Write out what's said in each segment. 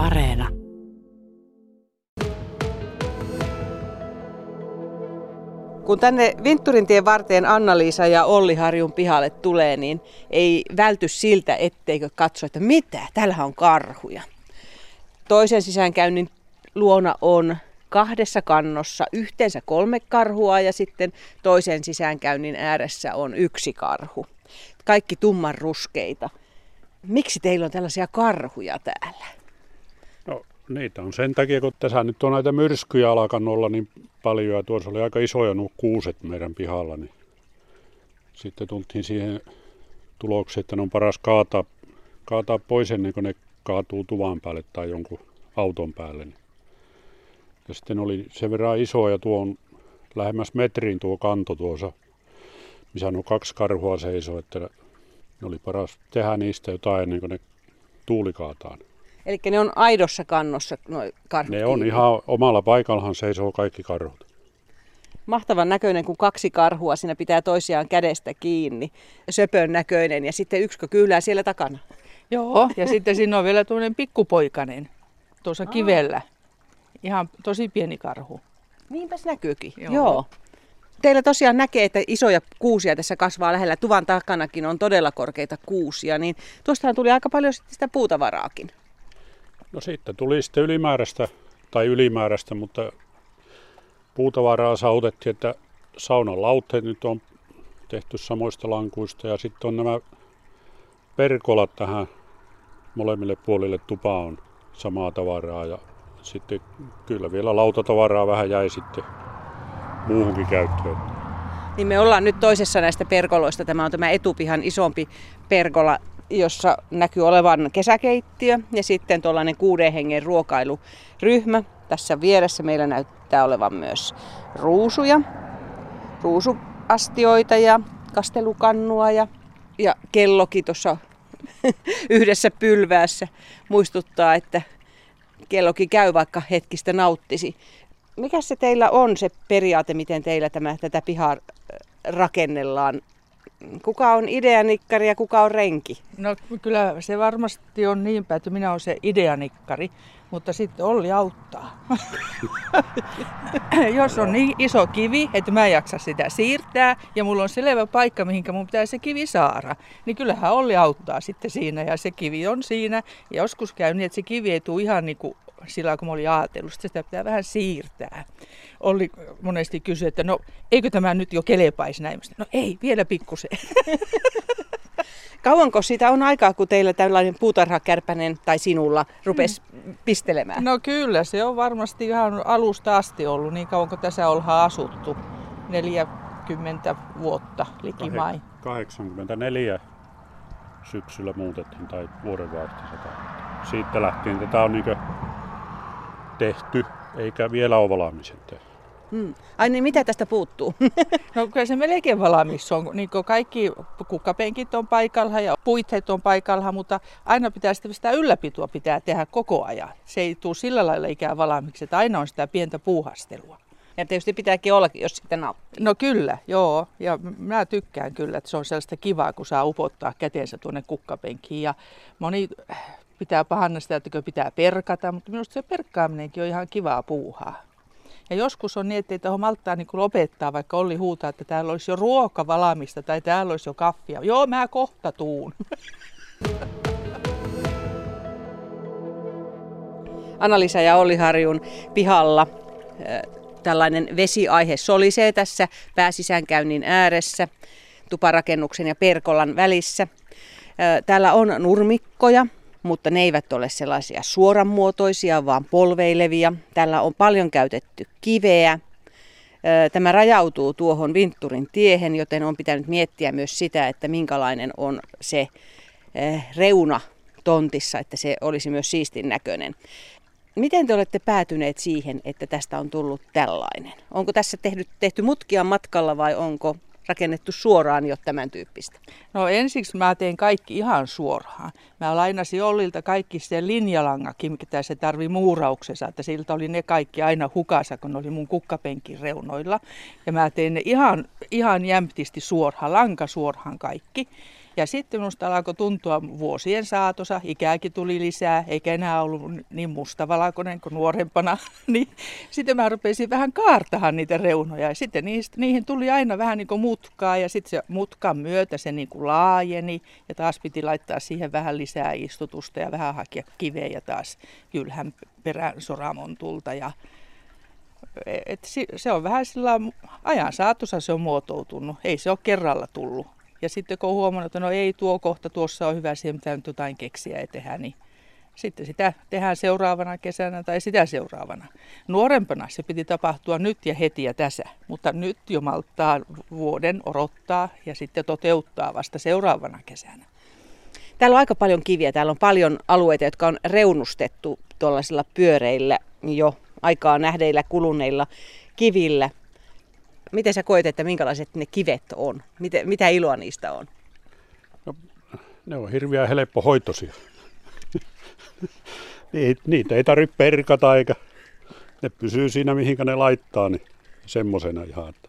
Areena. Kun tänne Vintturintien varteen Anna-Liisa ja Olli Harjun pihalle tulee, niin ei välty siltä, etteikö katso, että mitä, täällähän on karhuja. Toisen sisäänkäynnin luona on kahdessa kannossa yhteensä kolme karhua ja sitten toisen sisäänkäynnin ääressä on yksi karhu. Kaikki tumman ruskeita. Miksi teillä on tällaisia karhuja täällä? Niitä on sen takia, kun tässä nyt on näitä myrskyjä alkanut olla niin paljon ja tuossa oli aika isoja nuo kuuset meidän pihalla, niin sitten tultiin siihen tulokseen, että ne on paras kaataa, kaataa pois ennen kuin ne kaatuu tuvan päälle tai jonkun auton päälle. Niin ja sitten oli sen verran iso ja tuo on lähemmäs metrin tuo kanto tuossa, missä on kaksi karhua seisoo, että ne oli paras tehdä niistä jotain ennen kuin ne tuulikaataan. Eli ne on aidossa kannossa nuo karhut Ne on ihan omalla paikallahan seisoo kaikki karhut. Mahtavan näköinen, kun kaksi karhua siinä pitää toisiaan kädestä kiinni. Söpön näköinen ja sitten yksikö kyylää siellä takana. Joo, ja sitten siinä on vielä tuollainen pikkupoikainen tuossa kivellä. Ihan tosi pieni karhu. Niinpäs näkyykin. Joo. Joo. Joo. Teillä tosiaan näkee, että isoja kuusia tässä kasvaa lähellä. Tuvan takanakin on todella korkeita kuusia, niin tuostahan tuli aika paljon sitten sitä puutavaraakin. No sitten tuli sitten ylimääräistä, tai ylimääräistä, mutta puutavaraa sautettiin, että saunan lautteet nyt on tehty samoista lankuista ja sitten on nämä perkolat tähän molemmille puolille tupaa on samaa tavaraa ja sitten kyllä vielä lautatavaraa vähän jäi sitten muuhunkin käyttöön. Niin me ollaan nyt toisessa näistä perkoloista. Tämä on tämä etupihan isompi pergola, jossa näkyy olevan kesäkeittiö ja sitten tuollainen kuuden hengen ruokailuryhmä. Tässä vieressä meillä näyttää olevan myös ruusuja, ruusuastioita ja kastelukannua ja, ja kellokin tuossa yhdessä pylväässä muistuttaa, että kellokin käy vaikka hetkistä nauttisi. Mikä se teillä on se periaate, miten teillä tämä, tätä pihaa rakennellaan? Kuka on ideanikkari ja kuka on renki? No kyllä se varmasti on niin päin, että minä olen se ideanikkari, mutta sitten Olli auttaa. Jos on niin iso kivi, että mä en jaksa sitä siirtää ja mulla on selvä paikka, mihinkä mun pitää se kivi saada, niin kyllähän Olli auttaa sitten siinä ja se kivi on siinä. Ja joskus käy niin, että se kivi ei tule ihan niin kuin sillä kun mä olin ajatellut, sitä pitää vähän siirtää. Olli monesti kysyi, että no eikö tämä nyt jo kelepaisi näin? No ei, vielä pikkusen. Kauanko siitä on aikaa, kun teillä tällainen puutarhakärpänen tai sinulla rupesi pistelemään? No kyllä, se on varmasti ihan alusta asti ollut, niin kauan kuin tässä ollaan asuttu. 40 vuotta likimain. 84 syksyllä muutettiin tai vuodenvaihteessa. Siitä lähtien tätä on niin tehty, eikä vielä ole valmiisen tehty. Hmm. Ai niin, mitä tästä puuttuu? No kyllä se melkein valmis on. Niin kaikki kukkapenkit on paikalla ja puitteet on paikalla, mutta aina pitää sitä, sitä ylläpitoa pitää tehdä koko ajan. Se ei tule sillä lailla ikään valmiiksi, että aina on sitä pientä puuhastelua. ja tietysti pitääkin ollakin, jos sitten nauttii. No kyllä, joo. Ja mä tykkään kyllä, että se on sellaista kivaa, kun saa upottaa käteensä tuonne kukkapenkiin. Ja moni pitää pahanna sitä, että pitää perkata, mutta minusta se perkkaaminenkin on ihan kivaa puuhaa. Ja joskus on niin, että ei tuohon malttaa niin lopettaa, vaikka Olli huutaa, että täällä olisi jo ruoka valamista tai täällä olisi jo kaffia. Joo, mä kohta tuun. Anna-Liisa ja Olli Harjun pihalla tällainen vesiaihe solisee tässä pääsisäänkäynnin ääressä tuparakennuksen ja perkolan välissä. Täällä on nurmikkoja, mutta ne eivät ole sellaisia suoranmuotoisia, vaan polveilevia. Täällä on paljon käytetty kiveä. Tämä rajautuu tuohon Vintturin tiehen, joten on pitänyt miettiä myös sitä, että minkälainen on se reuna tontissa, että se olisi myös siistin näköinen. Miten te olette päätyneet siihen, että tästä on tullut tällainen? Onko tässä tehty, tehty mutkia matkalla vai onko rakennettu suoraan jo tämän tyyppistä? No ensiksi mä teen kaikki ihan suoraan. Mä lainasin Ollilta kaikki se linjalangakin, mitä se tarvi muurauksessa, että siltä oli ne kaikki aina hukassa, kun ne oli mun kukkapenkin reunoilla. Ja mä tein ne ihan, ihan jämptisti suoraan, lanka suoraan kaikki. Ja sitten minusta alkoi tuntua vuosien saatossa, ikääkin tuli lisää, eikä enää ollut niin mustavalkoinen kuin nuorempana. niin sitten mä rupesin vähän kaartahan niitä reunoja. Ja sitten niistä, niihin tuli aina vähän niin kuin mutkaa ja sitten se mutkan myötä se niin kuin laajeni. Ja taas piti laittaa siihen vähän lisää istutusta ja vähän hakea kiveä ja taas kylhän perään soramon tulta. Ja et se on vähän sillä ajan saatossa se on muotoutunut. Ei se ole kerralla tullut. Ja sitten kun on huomannut, että no ei tuo kohta tuossa on hyvä, siihen pitää nyt jotain keksiä ja tehdä, niin sitten sitä tehdään seuraavana kesänä tai sitä seuraavana. Nuorempana se piti tapahtua nyt ja heti ja tässä, mutta nyt jo malttaa vuoden odottaa ja sitten toteuttaa vasta seuraavana kesänä. Täällä on aika paljon kiviä, täällä on paljon alueita, jotka on reunustettu tuollaisilla pyöreillä jo aikaa nähdeillä kuluneilla kivillä. Miten sä koet, että minkälaiset ne kivet on? Miten, mitä iloa niistä on? No, ne on hirveän helppohoitoisia. Niitä ei tarvitse perkata eikä ne pysyy siinä mihinkä ne laittaa, niin semmosena ihan. Että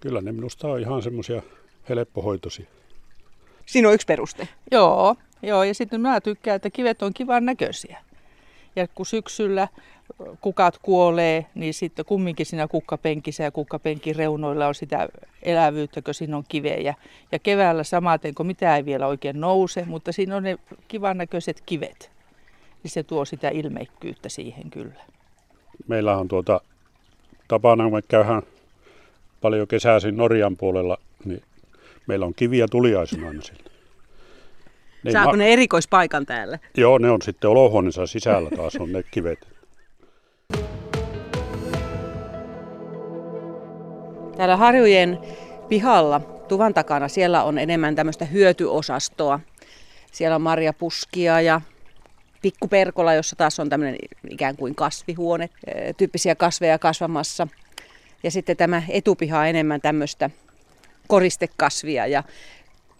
kyllä ne minusta on ihan semmoisia helppohoitoisia. Siinä on yksi peruste. Joo, joo, ja sitten mä tykkään, että kivet on kivan näköisiä. Ja kun syksyllä kukat kuolee, niin sitten kumminkin siinä kukkapenkissä ja kukkapenkin reunoilla on sitä elävyyttä, kun siinä on kivejä. Ja keväällä samaten, kun mitä ei vielä oikein nouse, mutta siinä on ne kivan näköiset kivet. Niin se tuo sitä ilmeikkyyttä siihen kyllä. Meillä on tuota tapana, kun me käydään paljon kesäisin Norjan puolella, niin meillä on kiviä tuliaisena aina siellä. Niin Saako ma- ne erikoispaikan täällä? Joo, ne on sitten olohuoneensa sisällä taas on ne kivet. Täällä Harjujen pihalla tuvan takana siellä on enemmän tämmöistä hyötyosastoa. Siellä on marjapuskia ja pikkuperkola, jossa taas on tämmöinen ikään kuin kasvihuone, tyyppisiä kasveja kasvamassa. Ja sitten tämä etupiha on enemmän tämmöistä koristekasvia ja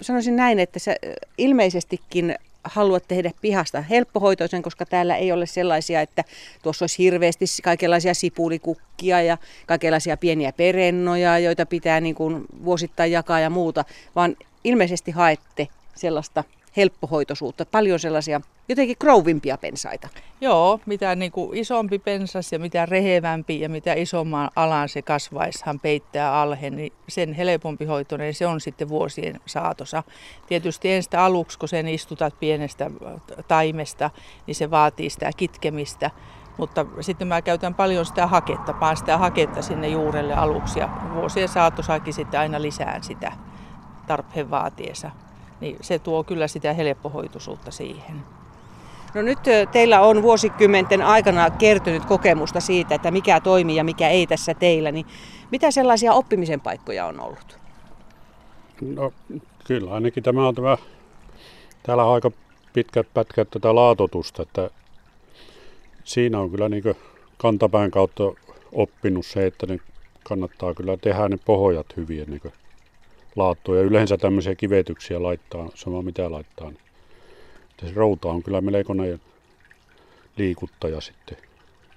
sanoisin näin, että se ilmeisestikin haluat tehdä pihasta helppohoitoisen, koska täällä ei ole sellaisia, että tuossa olisi hirveästi kaikenlaisia sipulikukkia ja kaikenlaisia pieniä perennoja, joita pitää niin kuin vuosittain jakaa ja muuta, vaan ilmeisesti haette sellaista helppohoitoisuutta, paljon sellaisia jotenkin krouvimpia pensaita. Joo, mitä niin kuin isompi pensas ja mitä rehevämpi ja mitä isomman alan se kasvaishan peittää alhe, niin sen helpompi hoitoinen se on sitten vuosien saatossa. Tietysti ensin aluksi, kun sen istutat pienestä taimesta, niin se vaatii sitä kitkemistä. Mutta sitten mä käytän paljon sitä haketta, paan sitä haketta sinne juurelle aluksi ja vuosien saatossakin sitten aina lisään sitä tarpeen vaatiessa. Niin se tuo kyllä sitä helppohoitoisuutta siihen. No nyt teillä on vuosikymmenten aikana kertynyt kokemusta siitä, että mikä toimii ja mikä ei tässä teillä, niin mitä sellaisia oppimisen paikkoja on ollut? No kyllä ainakin tämä on tämä, täällä on aika pitkät pätkät tätä laatotusta, että siinä on kyllä niin kantapään kautta oppinut se, että ne kannattaa kyllä tehdä ne pohjat hyvin ennen kuin laattua. Ja yleensä tämmöisiä kivetyksiä laittaa, sama mitä laittaa. Niin se routa on kyllä melkoinen liikuttaja sitten,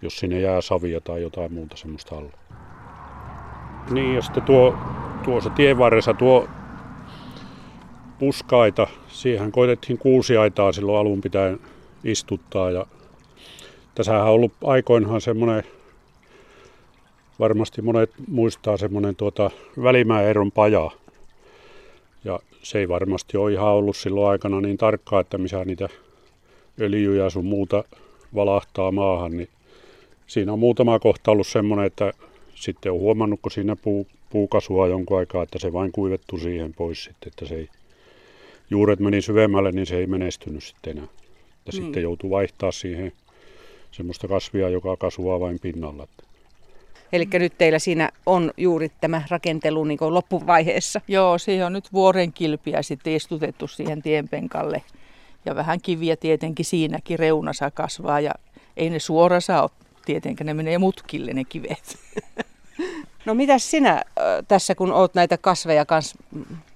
jos sinne jää savia tai jotain muuta semmoista alla. Niin ja sitten tuo, tuossa tien varressa tuo puskaita, siihen koitettiin kuusiaitaa silloin alun pitäen istuttaa ja tässä on ollut aikoinaan semmoinen, varmasti monet muistaa semmoinen tuota Välimäen paja, ja se ei varmasti ole ihan ollut silloin aikana niin tarkkaa, että missä niitä öljyjä sun muuta valahtaa maahan, niin siinä on muutama kohta ollut semmoinen, että sitten on huomannut, kun siinä puu, puukasua jonkun aikaa, että se vain kuivettu siihen pois sitten, että se ei, juuret meni syvemmälle, niin se ei menestynyt sitten enää. Ja mm. sitten joutuu vaihtaa siihen semmoista kasvia, joka kasvaa vain pinnalla. Eli nyt teillä siinä on juuri tämä rakentelu niin loppuvaiheessa. Joo, siihen on nyt vuoren kilpiä sitten istutettu siihen tienpenkalle. Ja vähän kiviä tietenkin siinäkin reunassa kasvaa ja ei ne suora saa tietenkään, ne menee mutkille ne kivet. No mitä sinä tässä, kun oot näitä kasveja kanssa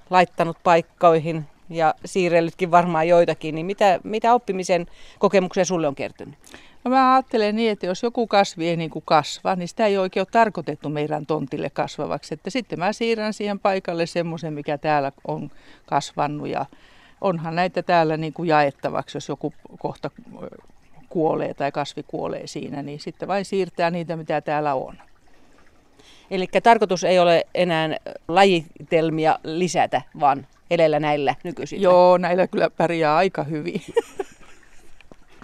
laittanut paikkoihin, ja siirrellytkin varmaan joitakin, niin mitä, mitä oppimisen kokemuksia sulle on kertynyt? No mä ajattelen niin, että jos joku kasvi ei niin kuin kasva, niin sitä ei oikein ole tarkoitettu meidän tontille kasvavaksi. Että sitten mä siirrän siihen paikalle semmoisen, mikä täällä on kasvanut ja onhan näitä täällä niin kuin jaettavaksi, jos joku kohta kuolee tai kasvi kuolee siinä, niin sitten vain siirtää niitä, mitä täällä on. Eli tarkoitus ei ole enää lajitelmia lisätä, vaan elellä näillä nykyisillä. Joo, näillä kyllä pärjää aika hyvin.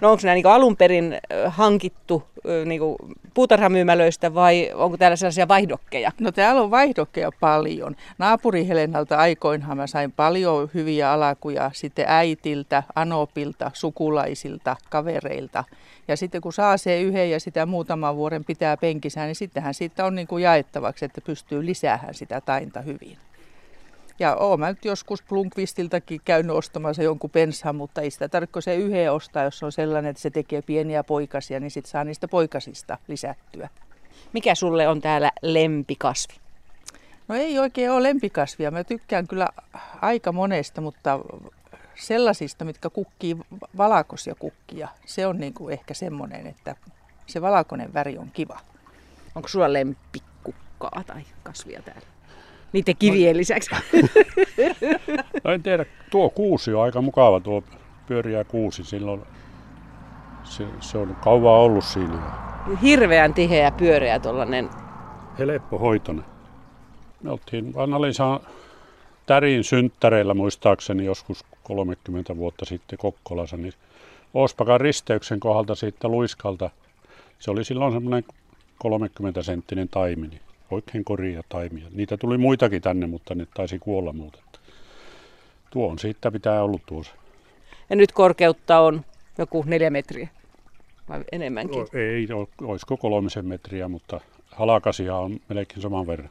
No onko nämä niin alun perin hankittu niin puutarhamyymälöistä vai onko täällä sellaisia vaihdokkeja? No täällä on vaihdokkeja paljon. Naapuri Helenalta aikoinaan mä sain paljon hyviä alakuja sitten äitiltä, anopilta, sukulaisilta, kavereilta. Ja sitten kun saa se yhden ja sitä muutaman vuoden pitää penkisään, niin sittenhän siitä on niin kuin jaettavaksi, että pystyy lisäämään sitä tainta hyvin. Ja oon mä nyt joskus Plunkvistiltakin käynyt ostamassa jonkun pensan, mutta ei sitä tarvitse se yhden ostaa, jos on sellainen, että se tekee pieniä poikasia, niin sitten saa niistä poikasista lisättyä. Mikä sulle on täällä lempikasvi? No ei oikein ole lempikasvia. Mä tykkään kyllä aika monesta, mutta sellaisista, mitkä kukkii valakosia kukkia, se on niin kuin ehkä semmoinen, että se valakoinen väri on kiva. Onko sulla lemppikukkaa tai kasvia täällä? Niiden kivien lisäksi. no en tiedä, tuo kuusi on aika mukava, tuo pyöriä kuusi. Silloin se, se on kauan ollut siinä. Hirveän tiheä pyöreä tuollainen. Helppo hoitonen. Me oltiin Vanna-Liisan Tärin synttäreillä muistaakseni joskus 30 vuotta sitten Kokkolassa, niin Ospakan risteyksen kohdalta siitä luiskalta, se oli silloin semmoinen 30 senttinen taimi, niin oikein koria taimia. Niitä tuli muitakin tänne, mutta ne taisi kuolla muuten. Tuo on siitä pitää ollut tuossa. Ja nyt korkeutta on joku neljä metriä vai enemmänkin? No, ei, olisiko kolmisen metriä, mutta halakasia on melkein saman verran.